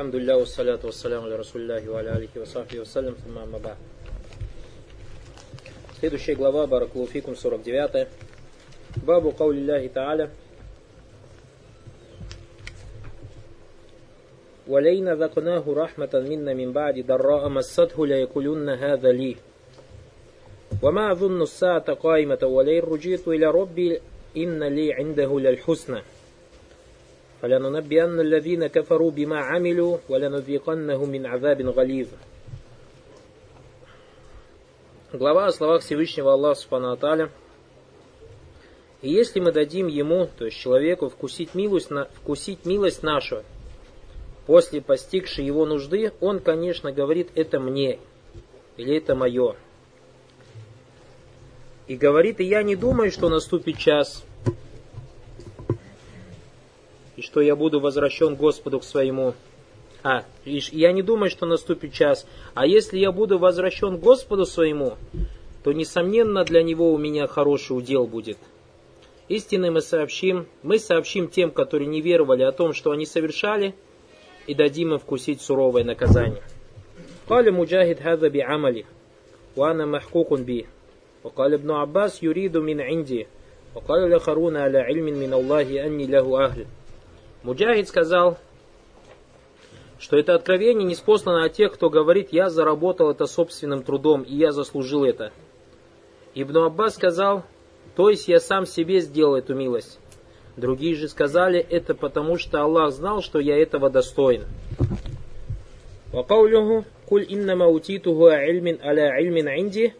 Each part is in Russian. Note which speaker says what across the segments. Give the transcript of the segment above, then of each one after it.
Speaker 1: Алхамдулилля, вассаляту вассаляму аля расулляхи ва аля алихи ва сахби вассалям, сумма аммаба. Следующая глава, Баракулуфикум, 49. Бабу каулилляхи та'аля. ولئن ذقناه رحمة منا من بعد ضراء مسته ليقولن هذا لي وما أظن الساعة قائمة ولئن رجعت إلى ربي إن لي عنده للحسنى فلننبئن الذين كفروا بما عملوا ولنذيقنهم من عذاب غليظ Глава о словах Всевышнего Аллаха Субхану Аталя. И если мы дадим ему, то есть человеку, вкусить милость, на, вкусить милость нашу, после постигшей его нужды, он, конечно, говорит, это мне, или это мое. И говорит, и я не думаю, что наступит час, что я буду возвращен Господу к своему. А, я не думаю, что наступит час. А если я буду возвращен Господу своему, то, несомненно, для него у меня хороший удел будет. Истины мы сообщим, мы сообщим тем, которые не веровали о том, что они совершали, и дадим им вкусить суровое наказание. قال مجاهد هذا بعمله وأنا محقوق به وقال ابن عباس يريد من عندي وقال الآخرون على علم من الله أني له أهل Муджахид сказал, что это откровение не спослано от тех, кто говорит, я заработал это собственным трудом, и я заслужил это. Ибн Аббас сказал, то есть я сам себе сделал эту милость. Другие же сказали, это потому, что Аллах знал, что я этого достоин. وقوله قل إنما أوتيته علم على علم عندي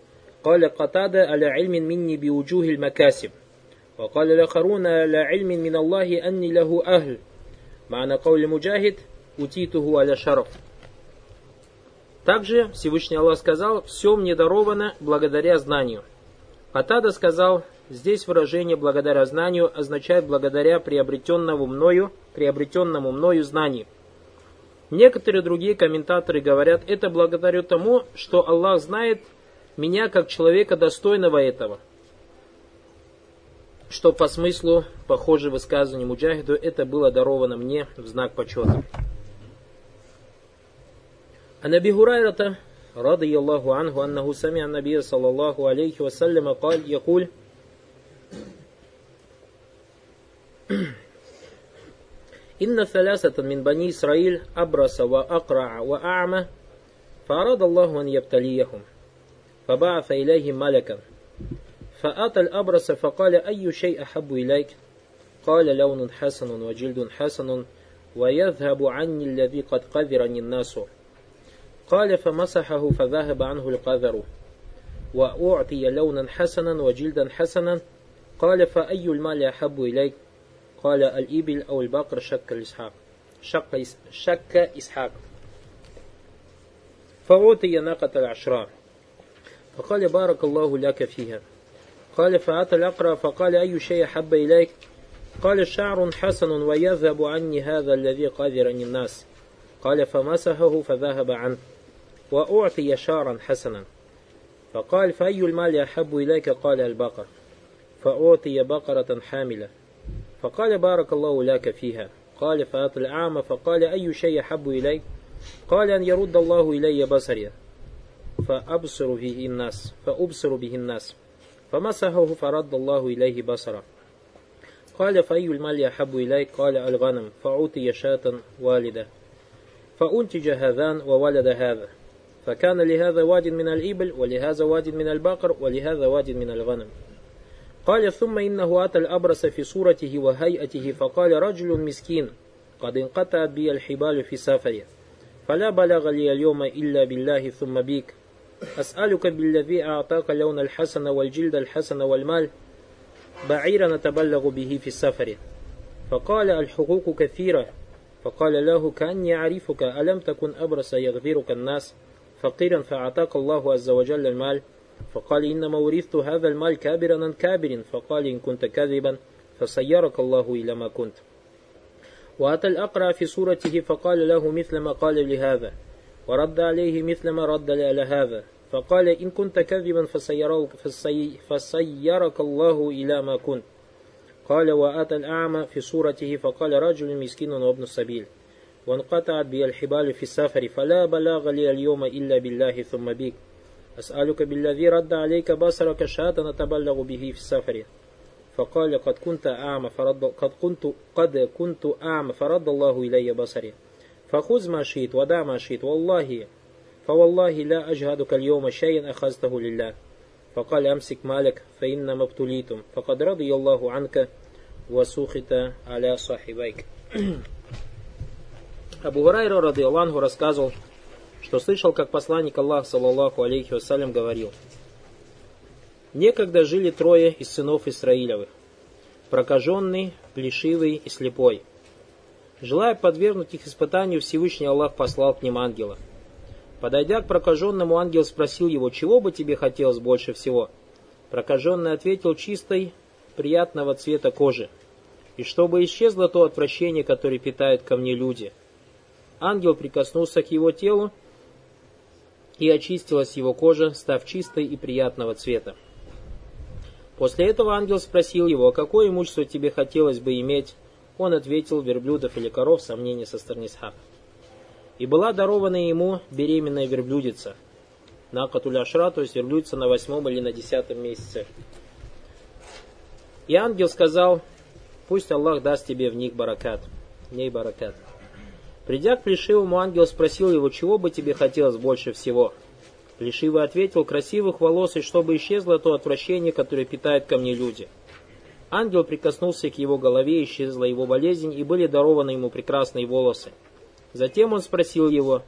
Speaker 1: قال قتادة على علم مني بوجوه المكاسب وقال الآخرون على علم من الله أني له أهل Маана каули муджахид утитуху аля шаров. Также Всевышний Аллах сказал, все мне даровано благодаря знанию. Атада сказал, здесь выражение «благодаря знанию» означает «благодаря приобретенному мною, приобретенному мною знанию». Некоторые другие комментаторы говорят, это благодарю тому, что Аллах знает меня как человека достойного этого – Что по смыслу, похоже высказыванию Муджахиду, это было даровано мне в знак почета. عن ابي هريره رضي الله عنه انه سمع النبي صلى الله عليه وسلم قال يقول إن ثلاثة من بني إسرائيل أبرص وأقرع وأعمى فأراد الله أن يبتليهم فبعث إليهم ملكا فأتى الأبرص فقال أي شيء أحب إليك؟ قال لون حسن وجلد حسن ويذهب عني الذي قد قذرني الناس. قال فمسحه فذهب عنه القذر وأعطي لونا حسنا وجلدا حسنا. قال فأي المال أحب إليك؟ قال الإبل أو البقر شك الإسحاق. شك, شك إسحاق. فأعطي ناقة العشراء فقال بارك الله لك فيها. قال فأتى الأقرأ فقال أي شيء أحب إليك؟ قال شعر حسن ويذهب عني هذا الذي قذرني الناس. قال فمسحه فذهب عنه وأعطي شارا حسنا. فقال فأي المال أحب إليك؟ قال البقر. فأعطي بقرة حاملة. فقال بارك الله لك فيها. قال فأتى الأعمى فقال أي شيء أحب إليك؟ قال أن يرد الله إلي بصري فأبصر به الناس فأبصر به الناس. فمسحه فرد الله إليه بصرا قال فأي المال أحب إليك؟ قال الغنم. فأعطي شاة والدة. فأنتج هذان وولد هذا. فكان لهذا واد من الإبل ولهذا واد من البقر ولهذا واد من الغنم. قال ثم إنه أتى الأبرص في صورته وهيئته فقال رجل مسكين قد انقطعت بي الحبال في سفري فلا بلغ لي اليوم إلا بالله ثم بيك. أسألك بالذي أعطاك اللون الحسن والجلد الحسن والمال. بعيرا نتبلغ به في السفر. فقال الحقوق كثيرة. فقال له كأني أعرفك ألم تكن أبرص يغفرك الناس؟ فقيرا فأعطاك الله عز وجل المال. فقال إنما ورثت هذا المال كابرا عن كابر. فقال إن كنت كاذبا فسيرك الله إلى ما كنت. وأتى الأقرع في صورته فقال له مثل ما قال لهذا. ورد عليه مثل ما رد على هذا. فقال إن كنت كذبا فسيرك, فسي فسيرك الله إلى ما كنت. قال وأتى الأعمى في صورته فقال رجل مسكين وابن السبيل. وانقطعت بي الحبال في السفر فلا بلاغ لي اليوم إلا بالله ثم بك. أسألك بالذي رد عليك بصرك شاة نتبلغ به في السفر. فقال قد كنت أعمى فرد قد كنت قد كنت أعمى فرد الله إلي بصري. فخذ ما شئت ودع ما شئت والله فوالله لا أجهدك اليوم شيئا أخذته لله فقال أمسك مالك فإنما ابتليتم فقد رضي الله عنك وسخط على صاحبيك Абу Хурайра, ради Аллаху, рассказывал, что слышал, как посланник Аллаха, саллаллаху алейхи вассалям, говорил, Некогда жили трое из сынов Исраилевых, прокаженный, плешивый и слепой. Желая подвергнуть их испытанию, Всевышний Аллах послал к ним ангела. Подойдя к прокаженному, ангел спросил его, чего бы тебе хотелось больше всего? Прокаженный ответил чистой, приятного цвета кожи, и чтобы исчезло то отвращение, которое питают ко мне люди. Ангел прикоснулся к его телу, и очистилась его кожа, став чистой и приятного цвета. После этого ангел спросил его, а какое имущество тебе хотелось бы иметь? Он ответил, верблюдов или коров, сомнение со стороны Исхака. И была дарована ему беременная верблюдица, на Катуляшра, то есть верблюдица на восьмом или на десятом месяце. И ангел сказал, пусть Аллах даст тебе в них баракат, в ней баракат. Придя к Плешивому, ангел спросил его, чего бы тебе хотелось больше всего. Плешивый ответил, красивых волос, и чтобы исчезло то отвращение, которое питает ко мне люди. Ангел прикоснулся к его голове, исчезла его болезнь, и были дарованы ему прекрасные волосы. Затем он спросил его,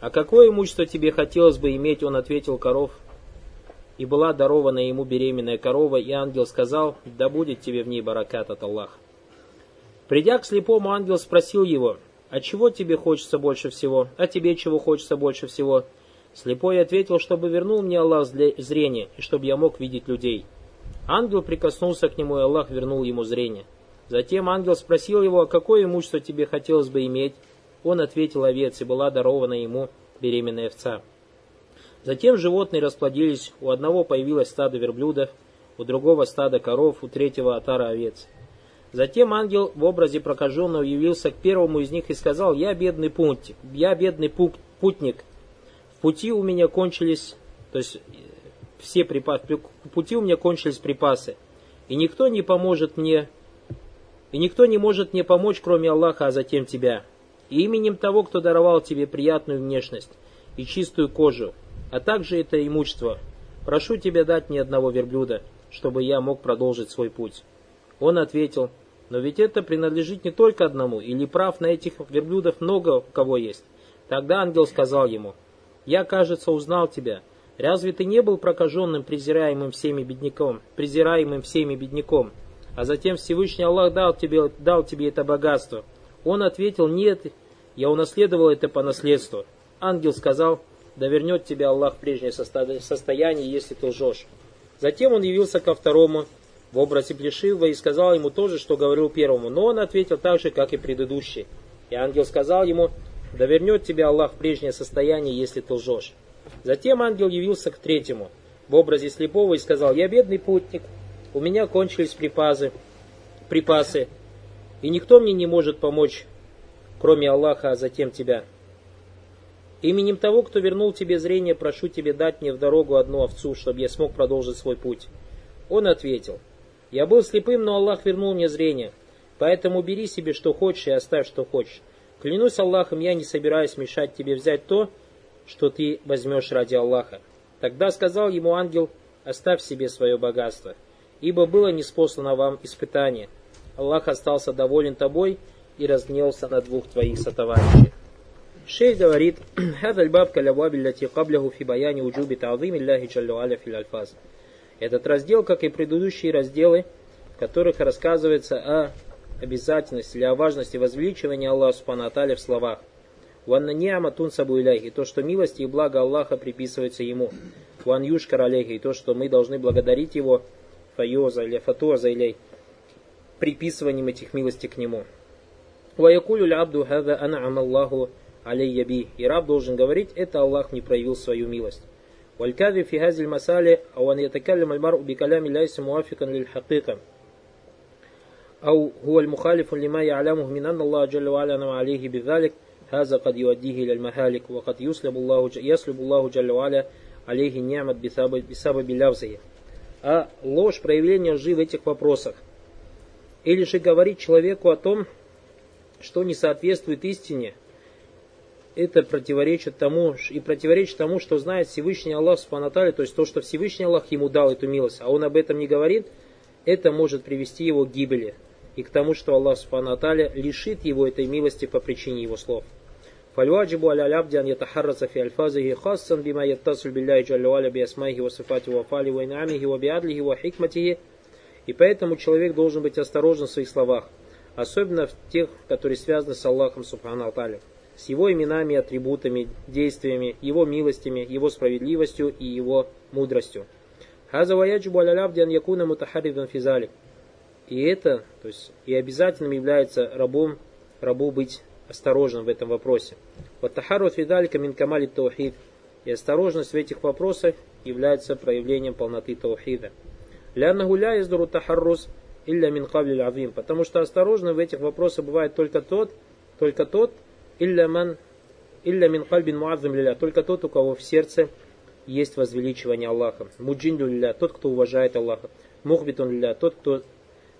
Speaker 1: а какое имущество тебе хотелось бы иметь? Он ответил, коров. И была дарована ему беременная корова, и ангел сказал, да будет тебе в ней баракат от Аллаха. Придя к слепому, ангел спросил его, а чего тебе хочется больше всего? А тебе чего хочется больше всего? Слепой ответил, чтобы вернул мне Аллах зрение, и чтобы я мог видеть людей. Ангел прикоснулся к нему, и Аллах вернул ему зрение. Затем ангел спросил его, а какое имущество тебе хотелось бы иметь? Он ответил овец, и была дарована ему беременная овца. Затем животные расплодились, у одного появилось стадо верблюдов, у другого стадо коров, у третьего отара овец. Затем ангел в образе прокаженного явился к первому из них и сказал, «Я бедный путник, я бедный путник. В пути у меня кончились, то есть все припасы, в пути у меня кончились припасы, и никто не поможет мне, и никто не может мне помочь, кроме Аллаха, а затем тебя. И именем того, кто даровал тебе приятную внешность и чистую кожу, а также это имущество, прошу тебя дать мне одного верблюда, чтобы я мог продолжить свой путь». Он ответил, но ведь это принадлежит не только одному, или прав на этих верблюдов много у кого есть. Тогда ангел сказал ему, «Я, кажется, узнал тебя. Разве ты не был прокаженным, презираемым всеми бедняком, презираемым всеми бедняком? А затем Всевышний Аллах дал тебе, дал тебе это богатство». Он ответил, «Нет, я унаследовал это по наследству». Ангел сказал, «Да вернет тебя Аллах в прежнее состояние, если ты лжешь». Затем он явился ко второму, в образе Плешивого и сказал ему то же, что говорил первому. Но он ответил так же, как и предыдущий. И ангел сказал ему, да вернет тебя Аллах в прежнее состояние, если ты лжешь. Затем ангел явился к третьему, в образе слепого и сказал, я бедный путник, у меня кончились припасы, припасы, и никто мне не может помочь, кроме Аллаха, а затем тебя. Именем того, кто вернул тебе зрение, прошу тебе дать мне в дорогу одну овцу, чтобы я смог продолжить свой путь. Он ответил, я был слепым, но Аллах вернул мне зрение. Поэтому бери себе что хочешь и оставь что хочешь. Клянусь Аллахом, я не собираюсь мешать тебе взять то, что что ты возьмешь ради Аллаха. Тогда сказал ему ангел, оставь себе свое богатство, ибо было неспослано вам испытание. Аллах остался доволен тобой и разгнелся на двух твоих сотоварищей. Шейх говорит, «Хм, Этот раздел, как и предыдущие разделы, в которых рассказывается о обязательности или о важности возвеличивания Аллаха Субхану в словах – Ванна ниама тун сабу и то, что милости и благо Аллаха приписывается Ему. Ван юшкар алейхи, и то, что мы должны благодарить Его, файоза или фатуаза или приписыванием этих милостей к Нему. Ваякулю абду хада ан'ам Аллаху алейя би. И раб должен говорить, это Аллах не проявил свою милость. والكاذب في هذه المسألة أو أن يتكلم المرء بكلام ليس موافقا للحقيقة أو هو المخالف لما يعلمه من أن الله جل وعلا نوى عليه بذلك هذا قد يؤديه إلى المهالك وقد يسلب الله يسلب الله جل وعلا عليه نعمت بسبب лавзия. А ложь, проявление лжи в этих вопросах. Или же говорить человеку о том, что не соответствует истине, это противоречит тому, и противоречит тому, что знает Всевышний Аллах Субханатали, то есть то, что Всевышний Аллах ему дал эту милость, а он об этом не говорит, это может привести его к гибели и к тому, что Аллах Субханатали лишит его этой милости по причине его слов. فالواجب على العبد أن يتحرص في ألفاظه خاصا بما يتصل بالله جل وعلا بأسمائه وصفاته وأفعاله وإنعامه وبعدله وحكمته И поэтому человек должен быть осторожен в своих словах, особенно в тех, которые связаны с Аллахом Субхану Аталя, с его именами, атрибутами, действиями, его милостями, его справедливостью и его мудростью. Хаза ваяджибу алялябдиан якуна мутахаридан физалик. и это, то есть и обязательным является рабом, рабу быть осторожным в этом вопросе. Вот тахару фидалика мин камали таухид. И осторожность в этих вопросах является проявлением полноты таухида. Ляна гуля издуру тахаррус илля мин кавлиль авим. Потому что осторожно в этих вопросах бывает только тот, только тот, илля ман, илля мин кальбин муаззам лиля, только тот, у кого в сердце есть возвеличивание Аллаха. Муджинду лиля, тот, кто уважает Аллаха. Мухбитун лиля, тот, кто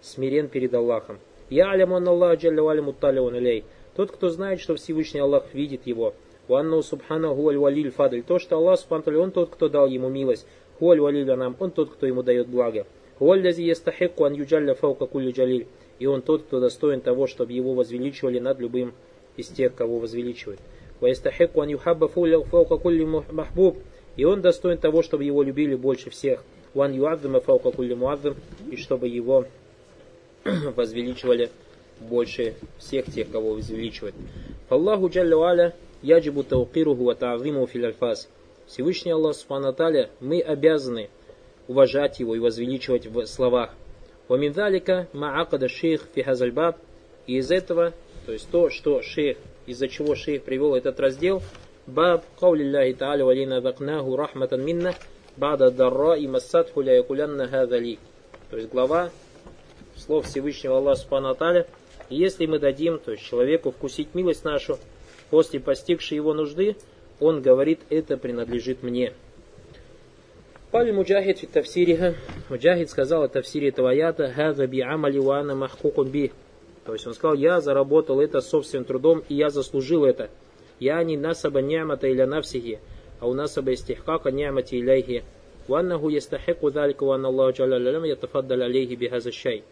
Speaker 1: смирен перед Аллахом. Я аляму Аллах джалля мутталиун алей. Тот, кто знает, что Всевышний Аллах видит его. Ванну субхана гуаль валиль фадль. То, что Аллах субхану он тот, кто дал ему милость. Гуаль валиль нам, он тот, кто ему дает благо. Гуаль ястахикку ан юджалля фаука кулю джалиль. И он тот, кто достоин того, чтобы его возвеличивали над любым из тех, кого возвеличивают. Ваястахикку ан юхабба фаука кулли махбуб. И он достоин того, чтобы его любили больше всех. Ван юадзама фаука кулли муадзам. И чтобы его возвеличивали больше всех тех, кого возвеличивает. Аллаху Джалля Валя яджибу таукируху ва та'зиму фил альфаз. Всевышний Аллах Субхану мы обязаны уважать его и возвеличивать в словах. Dhalika ma'aqada шейх фи хазальбаб. И из этого, то есть то, что шейх, из-за чего шейх привел этот раздел, баб каули Аллахи Та'аля валина дакнаху рахматан минна бада дарра и массатху ля якулянна хазали. То есть глава слов Всевышнего Аллаха Субхану и если мы дадим, то есть человеку вкусить милость нашу, после постигшей его нужды, он говорит, это принадлежит мне. Пали Муджахид в Тавсириха. Муджахид сказал о Тавсире этого аята «Хаза би амали вана махкукум би». То есть он сказал, я заработал это собственным трудом, и я заслужил это. Я не насаба нямата иля навсихи, а у насаба истихкака нямати иляйхи. Ваннаху ястахику залика ванна Аллаху джалалалям ятафаддал алейхи бихаза шай.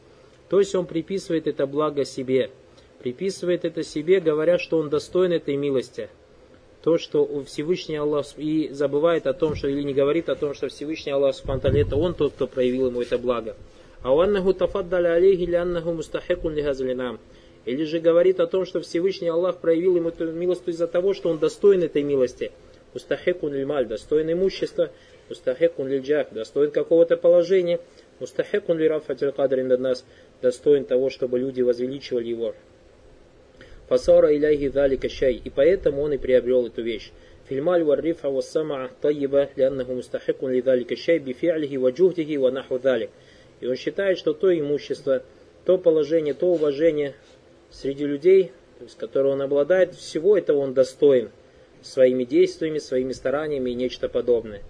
Speaker 1: То есть он приписывает это благо себе. Приписывает это себе, говоря, что он достоин этой милости. То, что Всевышний Аллах и забывает о том, что или не говорит о том, что Всевышний Аллах Субтитры это он тот, кто проявил ему это благо. А уаннаху тафаддаля алейхи мустахикун лихазлинам. Или же говорит о том, что Всевышний Аллах проявил ему эту милость из-за того, что он достоин этой милости. Мустахикун лималь, достоин имущества, мустахикун лильджах, достоин какого-то положения, мустахикун лирафатиль кадр нас, достоин того, чтобы люди возвеличивали его. Фасара иляхи далика шай. И поэтому он и приобрел эту вещь. Фильмаль варрифа вассама тайиба ляннаху мустахикун лидалика шай бифи'лихи ваджухтихи ва наху далик. И он считает, что то имущество, то положение, то уважение среди людей, то есть, которое он обладает, всего этого он достоин своими действиями, своими стараниями и нечто подобное.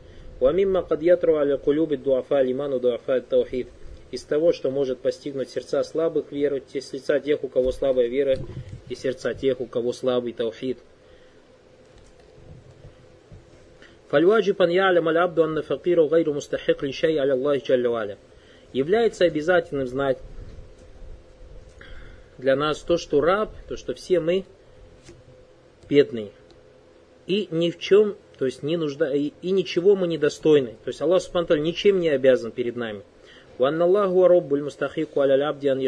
Speaker 1: ومما قد يطرو على قلوب الضعفاء لمن ضعفاء التوحيد из того, что может постигнуть сердца слабых веры, с лица тех, у кого слабая вера, и сердца тех, у кого слабый таухид. Фальваджи пан ялям аль абду анна факиру гайру Аллахи джалля Является обязательным знать для нас то, что раб, то, что все мы бедные. И ни в чем, то есть не нужда, и, и ничего мы не достойны. То есть Аллах Субтитры ничем не обязан перед нами. Ванналлаху роббуль мустахику аля абдиан.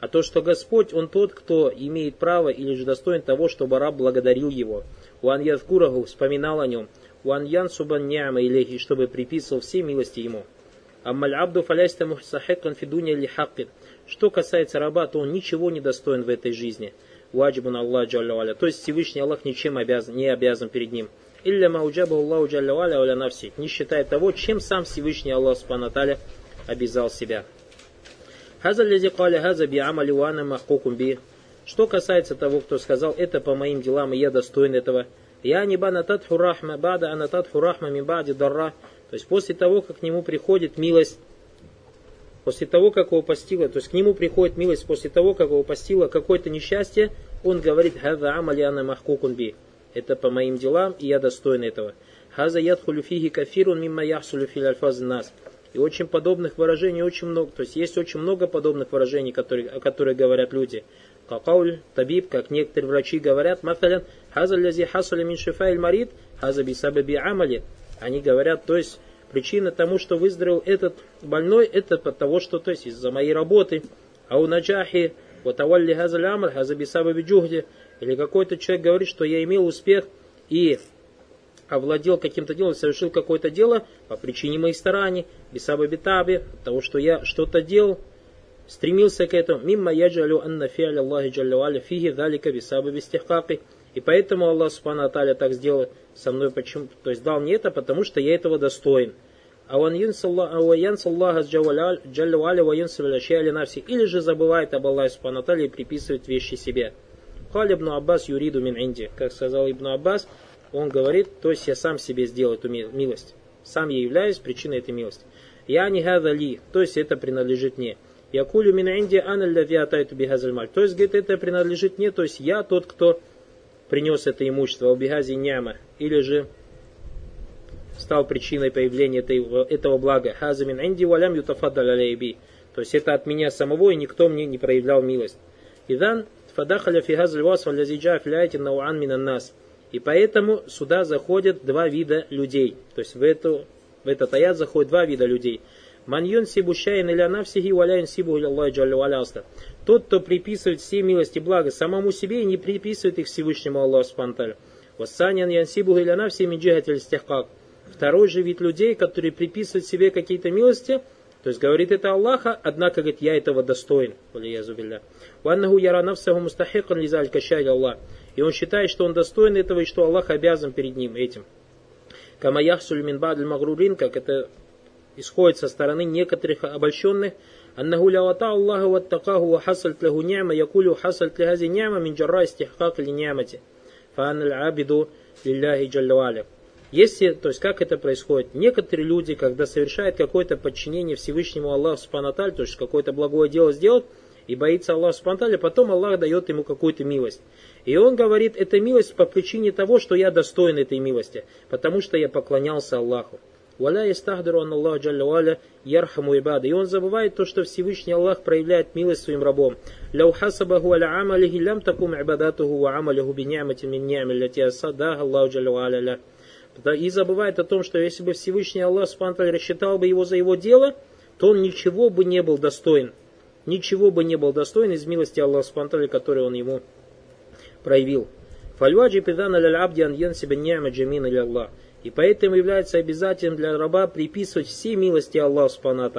Speaker 1: А то, что Господь, Он тот, кто имеет право или же достоин того, чтобы раб благодарил Его. Уан язкураху, вспоминал о нем. Уан ян субан ни'ама илейхи, чтобы приписывал все милости Ему. Аммаль абду фаляйста мухсахекан фидуня ли. Что касается раба, то он ничего не достоин в этой жизни. Ваджибун Аллах Джалля То есть Всевышний Аллах ничем обязан, не обязан перед ним. Илля мауджабу Аллаху Джалля Валя навси. Не считая того, чем сам Всевышний Аллах Субхану обязал себя. Что касается того, кто сказал, это по моим делам, и я достоин этого. Я не банатат хурахма, бада анатат хурахма мибади дарра. То есть после того, как к нему приходит милость, после того, как его постило, то есть к нему приходит милость после того, как его постило какое-то несчастье, он говорит, «Хаза амали ана махкукун би». Это по моим делам, и я достоин этого. «Хаза ядхулю фиги кафирун мимма яхсулю фил альфаз нас». И очень подобных выражений очень много. То есть есть очень много подобных выражений, которые, о которых говорят люди. Какауль, табиб, как некоторые врачи говорят, мафалян, хаза хасуля мин шифа марид, хаза бисабаби амали. Они говорят, то есть причина тому, что выздоровел этот больной, это от того, что, то есть из-за моей работы, а у наджахи, вот авалли хаза лямр, хаза бисабаби джухди, или какой-то человек говорит, что я имел успех и овладел каким-то делом, совершил какое-то дело по причине моих стараний, бисаба битаби, того, что я что-то делал, стремился к этому. Мимма яджалю анна фи'аля Аллахи джалля фиги далика бисаба бистихкаки. И поэтому Аллах Субхану Аталя так сделал со мной, почему, то есть дал мне это, потому что я этого достоин. А навси. Или же забывает об Аллахе Субхану Аталя и приписывает вещи себе. Халь ибн Аббас юриду мин инди. Как сказал Ибн Аббас, он говорит, то есть я сам себе сделал эту милость. Сам я являюсь причиной этой милости. Я не ли, то есть это принадлежит мне. Я кулю мин инди ана ляви атайту бихазальмаль. То есть, говорит, это принадлежит мне, то есть я тот, кто принес это имущество, убигази няма, или же стал причиной появления этого, этого блага. Хазамин инди валям ютафаддаль. То есть это от меня самого, и никто мне не проявлял милость. Идан фадахаля фигазаль васфа лязиджа фляйти науан минан нас. И поэтому сюда заходят два вида людей. То есть в, эту, в этот аят заходят два вида людей. Маньон сибу шайн или навсихи валяйн сибу джаллю Тот, кто приписывает все милости и блага самому себе и не приписывает их Всевышнему Аллаху спанталь. Вассанян янсибу или навси минджихатель стехкак. Второй же вид людей, которые приписывают себе какие-то милости, то есть говорит это Аллаха, однако говорит, я этого достоин. Ваннаху яра навсаху мустахикан лизаль кашай Аллах. И он считает, что он достоин этого и что Аллах обязан перед ним этим. Камаяхсуль минбадль магрурин, как это исходит со стороны некоторых обольщенных, أنه لو أطاع الله واتقاه وحصلت له نعمة يقول حصلت لهذه النعمة من جراء استحقاق لنعمته فأنا العابد لله جل وعلا если, то есть как это происходит? Некоторые люди, когда совершают какое-то подчинение Всевышнему Аллаху Субханаталь, то есть какое-то благое дело сделать, и боится Аллаха Субханаталя, потом Аллах дает ему какую-то милость. И он говорит, это милость по причине того, что я достоин этой милости, потому что я поклонялся Аллаху. Валя истахдеру ан Аллах джалля ярхаму ибада. И он забывает то, что Всевышний Аллах проявляет милость своим рабом. Ляу хасабаху аля амалихи лям такум ибадатуху ва амалиху би ни'мати мин ни'ми лати асадах Аллаху джалля И забывает о том, что если бы Всевышний Аллах спанталь рассчитал бы его за его дело, то он ничего бы не был достоин. Ничего бы не был достоин из милости Аллаха спанталя, который он ему проявил. Фальваджи пидан аль абди ан ян себя ни'ма джамин Аллах. И поэтому является обязательным для раба приписывать все милости Аллаху Субхану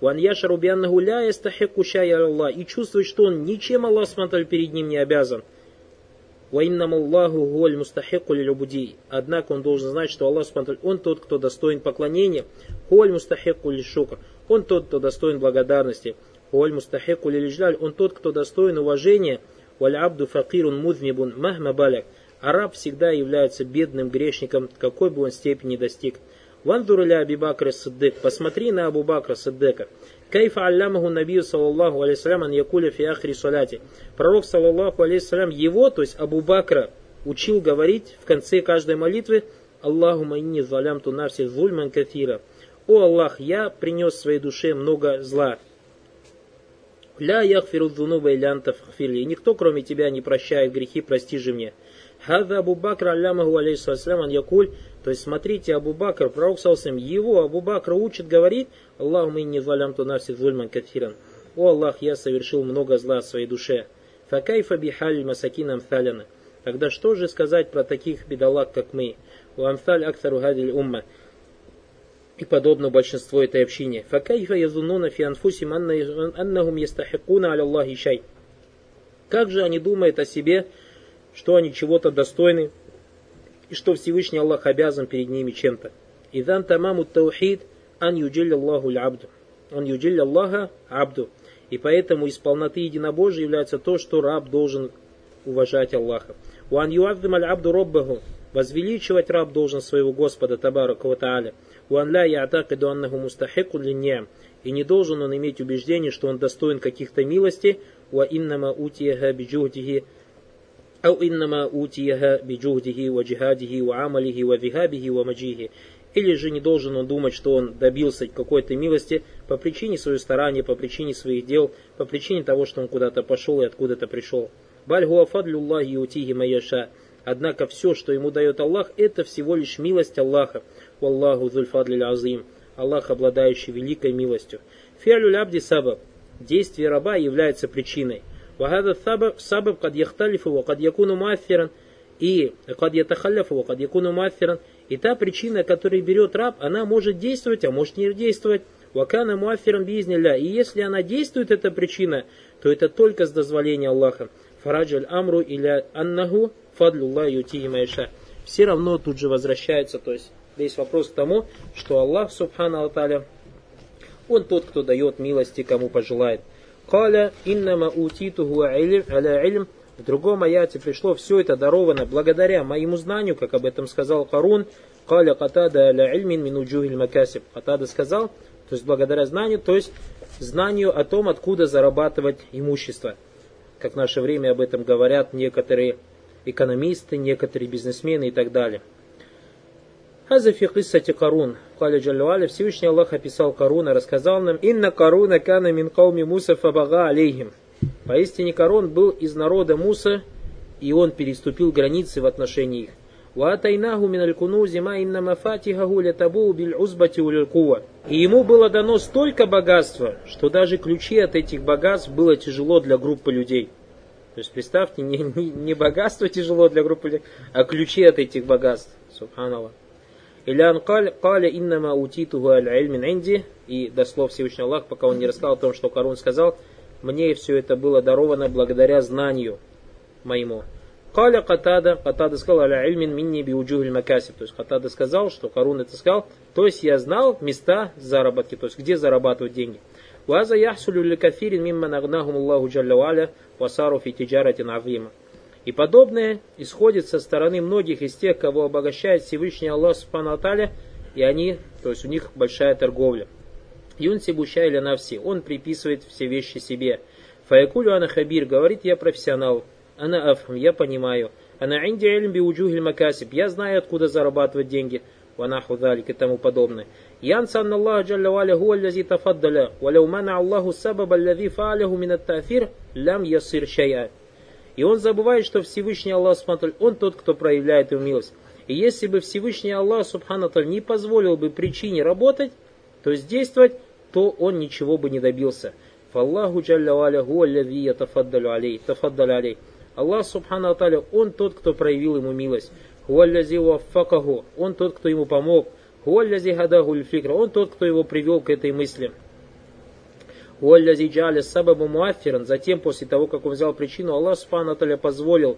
Speaker 1: Ван яшару бианнаху ля ястахику шая Аллах. И чувствует, что он ничем Аллах Субхану перед ним не обязан. Ваиннам Аллаху гуаль мустахику лилюбуди. Однако он должен знать, что Аллах Субхану он тот, кто достоин поклонения. Гуаль мустахику лишукр. Он тот, кто достоин благодарности. Гуаль мустахику лилиджляль. Он тот, кто достоин уважения. Валь абду факирун мудмибун махма баляк. Араб всегда является бедным грешником, какой бы он степени достиг. Вандур ля Аби Бакра Саддык. Посмотри на Абу Бакра Саддыка. Кайфа аллямаху набию саллаллаху алейсалям ан якуля фи ахри саляти. Пророк саллаллаху алейсалям его, то есть Абу Бакра, учил говорить в конце каждой молитвы Аллаху майни залям ту навси зульман кафира. О Аллах, я принес своей душе много зла. Ля яхфиру дзунуба илянта фахфирли. И никто, кроме тебя, не прощает грехи, прости же мне. Хаза Абу Бакр аллямаху алейхиссалям якуль. То есть смотрите, Абу Бакр, пророк Салсам, его Абу Бакр учит говорить, Аллаху не залям ту нафси зульман кафиран. О Аллах, я совершил много зла в своей душе. Факайфа бихаль масакин амфаляна. Тогда что же сказать про таких бедолаг, как мы? У амфаль аксару гадиль умма. И подобно большинству этой общине. Факайфа язунуна фи анфусим аннахум ястахикуна аля Аллахи шай. Как же они думают о себе, что они чего-то достойны, и что Всевышний Аллах обязан перед ними чем-то. Идан тамаму таухид ан юджилля Аллаху абду. Он юджилля Аллаха абду. И поэтому из полноты единобожия является то, что раб должен уважать Аллаха. Уан юаддим аль абду роббаху. Возвеличивать раб должен своего Господа Табарака ва Тааля. Уанля я атакиду аннаху мустахику линья. И не должен он иметь убеждение, что он достоин каких-то милостей. Уа иннама утияха биджухдихи. Ау иннама утияха биджухдихи ва джихадихи ва амалихи ва вихабихи ва маджихи. Или же не должен он думать, что он добился какой-то милости по причине своего старания, по причине своих дел, по причине того, что он куда-то пошел и откуда-то пришел. Баль Баль Однако все, что ему дает Аллах, это всего лишь милость Аллаха. Валлаху зульфадлиль азим. Аллах, обладающий великой милостью. Фиалюль абди сабаб. Действие раба является причиной. Вагада сабаб сабаб кад яхталифу ва кад якуну маффиран. И кад ятахалляфу ва кад якуну маффиран. И та причина, которую берет раб, она может действовать, а может не действовать. Вакана муафирам бизниля. И если она действует, эта причина, то это только с дозволения Аллаха. Фараджаль амру или аннаху фадлюлла ютии. Все равно тут же возвращается, то есть весь вопрос к тому, что Аллах, субхану Аталя, Он тот, кто дает милости, кому пожелает. Каля иннама утитуху аля илм. В другом аяте пришло все это даровано благодаря моему знанию, как об этом сказал Харун. Каля катада аля ильмин минуджухиль макасиб. Катада сказал, то есть благодаря знанию, то есть знанию о том, откуда зарабатывать имущество. Как в наше время об этом говорят некоторые экономисты, некоторые бизнесмены и так далее. Хаза фи киссати Карун. Каля Джалюаля, Всевышний Аллах описал Каруна, рассказал нам, «Инна Каруна кана мин кауми Муса фабага алейхим». Поистине Карун был из народа Муса, и он переступил границы в отношении их. وَأَتَيْنَاهُ مِنَ الْكُنُوزِ مَا إِنَّ مَفَاتِحَهُ لَتَبُوءُ بِالْعُزْبَةِ وَلِلْقُوَّةِ И ему было дано столько богатства, что даже ключи от этих богатств было тяжело для группы людей. То есть представьте, не, не, не богатство тяжело для группы людей, а ключи от этих богатств. Субханаллах. Илян каля иннама утитуху аль мин инди. И до слов Всевышний Аллах, пока он не рассказал о том, что Карун сказал, мне все это было даровано благодаря знанию моему. Каля Катада, Катада сказал, аля ильмин минни биуджухиль макасиб. То есть Катада сказал, что Карун это сказал, то есть я знал места заработки, то есть где зарабатывать деньги. Ваза яхсулю ликафирин мимма нагнахум Аллаху джалля валя васару фи тиджаратин авима. И подобное исходит со стороны многих из тех, кого обогащает Всевышний Аллах Субхану Аталя, и они, то есть у них большая торговля. Юнси Буша или Навси, он приписывает все вещи себе. Фаякулю Ана Хабир говорит, я профессионал. Ана Афхам, я понимаю. Ана Инди Эльм Биуджухиль Макасиб, я знаю, откуда зарабатывать деньги. Ванаху Далик и тому подобное. Янса анна Аллах Джалля Валя хуа аллази тафаддаля, валяу мана Аллаху сабаба аллази фааляху минат тафир, лям ясир шая. И он забывает, что Всевышний Аллах, он тот, кто проявляет ему милость. И если бы Всевышний Аллах, Субхану не позволил бы причине работать, то есть действовать, то он ничего бы не добился. Фаллаху джалля валя гу аллави тафаддалю алей. Аллах, Субхану Аталя, он тот, кто проявил ему милость. Хуаллязи он тот, кто ему помог. Хуаллязи фикра, он тот, кто его привел к этой мысли. Уаллязи джаля сабабу муаффиран. Затем, после того, как он взял причину, Аллах Субхану позволил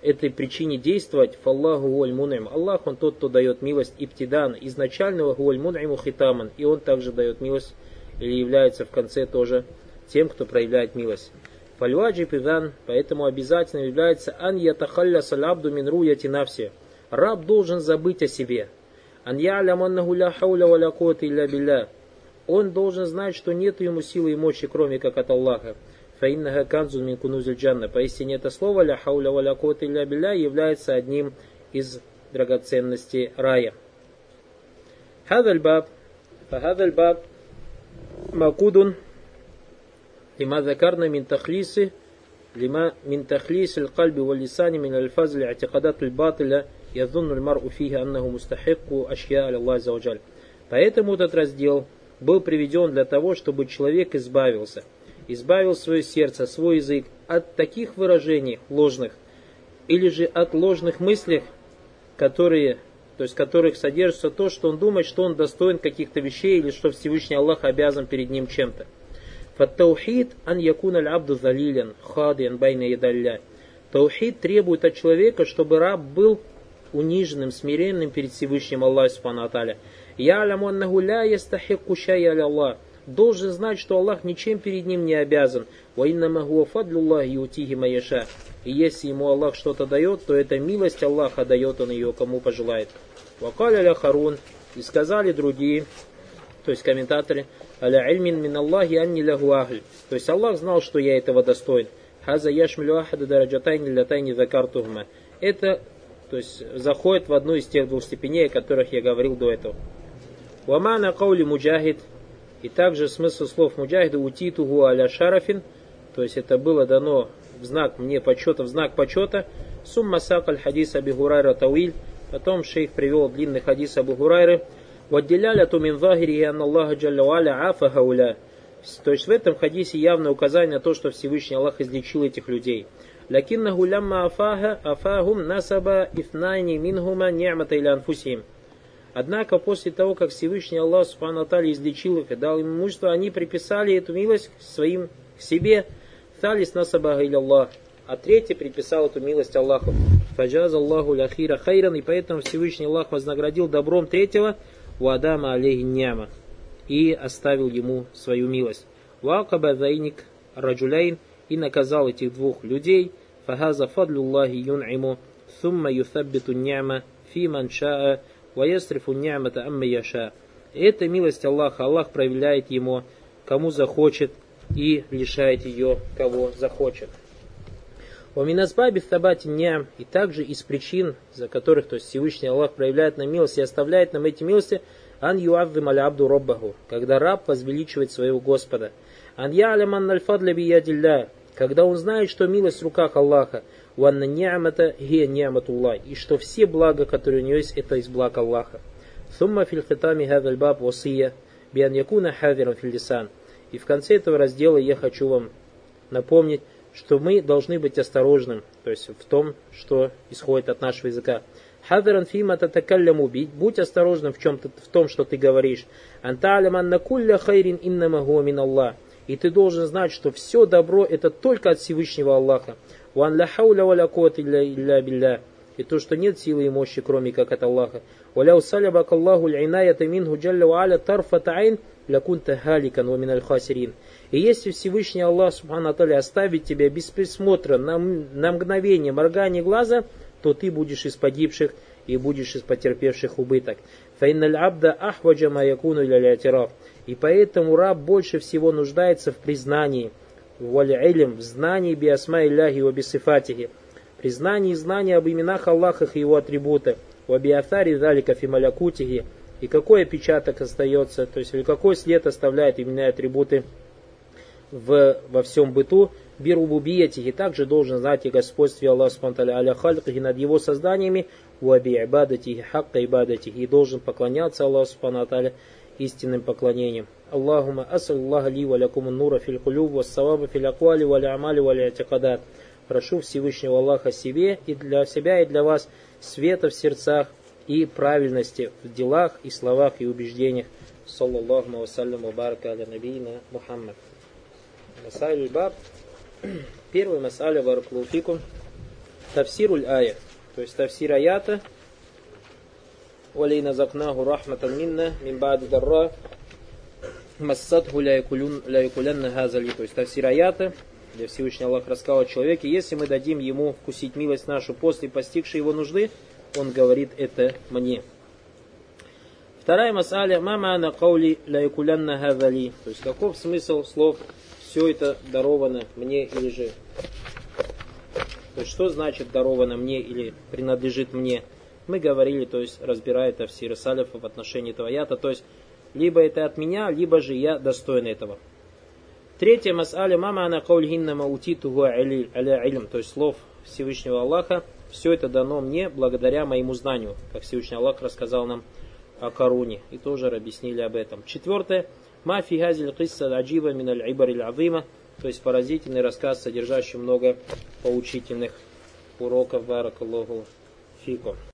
Speaker 1: этой причине действовать. Фаллаху гуаль мун'им. Аллах, он тот, кто дает милость иптидан. Изначального гуаль мун'иму хитаман. И он также дает милость, или является в конце тоже тем, кто проявляет милость. Фальваджи пидан, поэтому обязательно является ан ятахалля салабду мин руяти навси. Раб должен забыть о себе. Ан ялям аннаху ля хауля ва ля илля билля он должен знать, что нет ему силы и мощи, кроме как от Аллаха. Фаиннага канзун мин кунузиль джанна. Поистине это слово ля хауля валя кота илля билля является одним из драгоценностей рая. Хадальбаб. Фахадальбаб. Макудун. Лима закарна мин тахлисы. Лима мин тахлис аль-кальби валисани мин аль-фаз ли'атикадат аль-батиля. Язунну аль-мар'у фиха аннаху мустахикку ашья аль-Аллах Поэтому этот раздел – был приведен для того, чтобы человек избавился, избавил свое сердце, свой язык от таких выражений ложных, или же от ложных мыслей, которые, то есть которых содержится то, что он думает, что он достоин каких-то вещей, или что Всевышний Аллах обязан перед ним чем-то. Фаттаухид ан якун аль абду залилен, хадиан байна едалля. Таухид требует от человека, чтобы раб был униженным, смиренным перед Всевышним Аллахом Субхану я аннаху ля ястахикку шайя Аллах. Должен знать, что Аллах ничем перед ним не обязан. Ва инна магу фадлюллах ютихи маяша. И если ему Аллах что-то дает, то это милость Аллаха дает он ее, кому пожелает. Вакаля харун. И сказали другие, то есть комментаторы, аля ильмин мин Аллахи анни лягу ахль. То есть Аллах знал, что я этого достоин. Хаза яшмилю ахада дараджатайни лятайни закартухма. Это то есть заходит в одну из тех двух степеней, о которых я говорил до этого. Вамана каули муджахид. И также смысл слов муджахида утитуху аля шарафин. То есть это было дано в знак мне почета, в знак почета. Сумма сакаль хадис Абигурайра Тауиль. Потом шейх привел длинный хадис Абу Гурайры. Ваддиляля ту мин захири и Аллаха джалля афа хауля. То есть в этом хадисе явное указание на то, что Всевышний Аллах излечил этих людей. Лакиннаху лямма афага, афагум насаба ифнайни минхума ни'мата или анфусим. Однако после того, как Всевышний Аллах Субхану Аталию излечил их и дал им имущество, они приписали эту милость своим к себе. Талис насабага или Аллах. А третий приписал эту милость Аллаху. Фаджаз Аллаху ляхира хайран. И поэтому Всевышний Аллах вознаградил добром третьего Вадама алейхи няма. И оставил ему свою милость. Вакаба зайник раджуляйн. И наказал этих двух людей. Фагаза фадлюллахи юн'иму. Сумма юсаббиту няма фи маншаа «Ваясрифу ни'мата амма яша». Это милость Аллаха. Аллах проявляет ему, кому захочет, и лишает ее, кого захочет. У Ваминазбаби табати ням, и также из причин, за которых, то есть Всевышний Аллах проявляет нам милость и оставляет нам эти милости, ан юаввим аля роббаху, когда раб возвеличивает своего Господа. Ан я аляман альфадля когда он знает, что милость в руках Аллаха, ванна ниамата ге ниаматуллах, и что все блага, которые у него есть, это из благ Аллаха. Сумма филь хитами баб васия, биан якуна хадиран филисан. И в конце этого раздела я хочу вам напомнить, что мы должны быть осторожным, то есть в том, что исходит от нашего языка. Хадиран фима татакалляму бить, будь осторожным в, чем -то, в том, что ты говоришь. Анталям анна хайрин иннама мин Аллах. И ты должен знать, что все добро это только от Всевышнего Аллаха. Ван ля хауля ва илля билля. И то, что нет силы и мощи, кроме как от Аллаха. Валя усалябак Аллаху л'инаята минху джалля ва аля тарфата айн лякунта халикан ва миналь хасирин. И если Всевышний Аллах Субхану Аталя оставит тебя без присмотра на, на мгновение моргания глаза, то ты будешь из погибших и будешь из потерпевших убыток. Фаинналь абда ахваджа ма якуну иля и поэтому раб больше всего нуждается в признании, валь-илм, в знании биасма илляхи ва бисифатихи, признании и знании об именах Аллахах и его атрибутах, ва биафари залика фималякутихи, и какой опечаток остается, то есть или какой след оставляет имена и атрибуты в, во всем быту, бирубубиятихи, также должен знать и господстве Аллаха Субтитры аля халькахи над его созданиями, ва би ибадатихи, хакка ибадатихи, и должен поклоняться Аллаху Субтитры истинным поклонением. Аллахума асаллаху ли ва лякум нура фил кулюб ва саваба фил аквали ва амали ва. Прошу Всевышнего Аллаха себе и для себя и для вас света в сердцах и правильности в делах и словах и убеждениях. Саллаллаху вассалям ва барака аля набийна Мухаммад. Масаль баб. Первый масаля вараклуфикум. Тавсируль ая. То есть тавсир аята – ولئن زقناه رحمة منا من بعد ضراء массатху ля якулянна газали. То есть тавсир аята, где Всевышний Аллах рассказал о человеке, если мы дадим ему вкусить милость нашу после постигшей его нужды, он говорит это мне. Вторая масаля, мама на каули ля якулянна газали. То есть каков смысл слов все это даровано мне или же. То есть что значит даровано мне или принадлежит мне. Мы говорили, то есть разбирая это в Сире Салифа в отношении этого аята, то есть либо это от меня, либо же я достоин этого. Третье мас'аля мама она каульгинна маутиту аля илм, то есть слов Всевышнего Аллаха, все это дано мне благодаря моему знанию, как Всевышний Аллах рассказал нам о Каруне, и тоже объяснили об этом. Четвертое, ма фи газиль кисса аджиба мин аль ибар азима, то есть поразительный рассказ, содержащий много поучительных уроков. Баракаллаху фикум.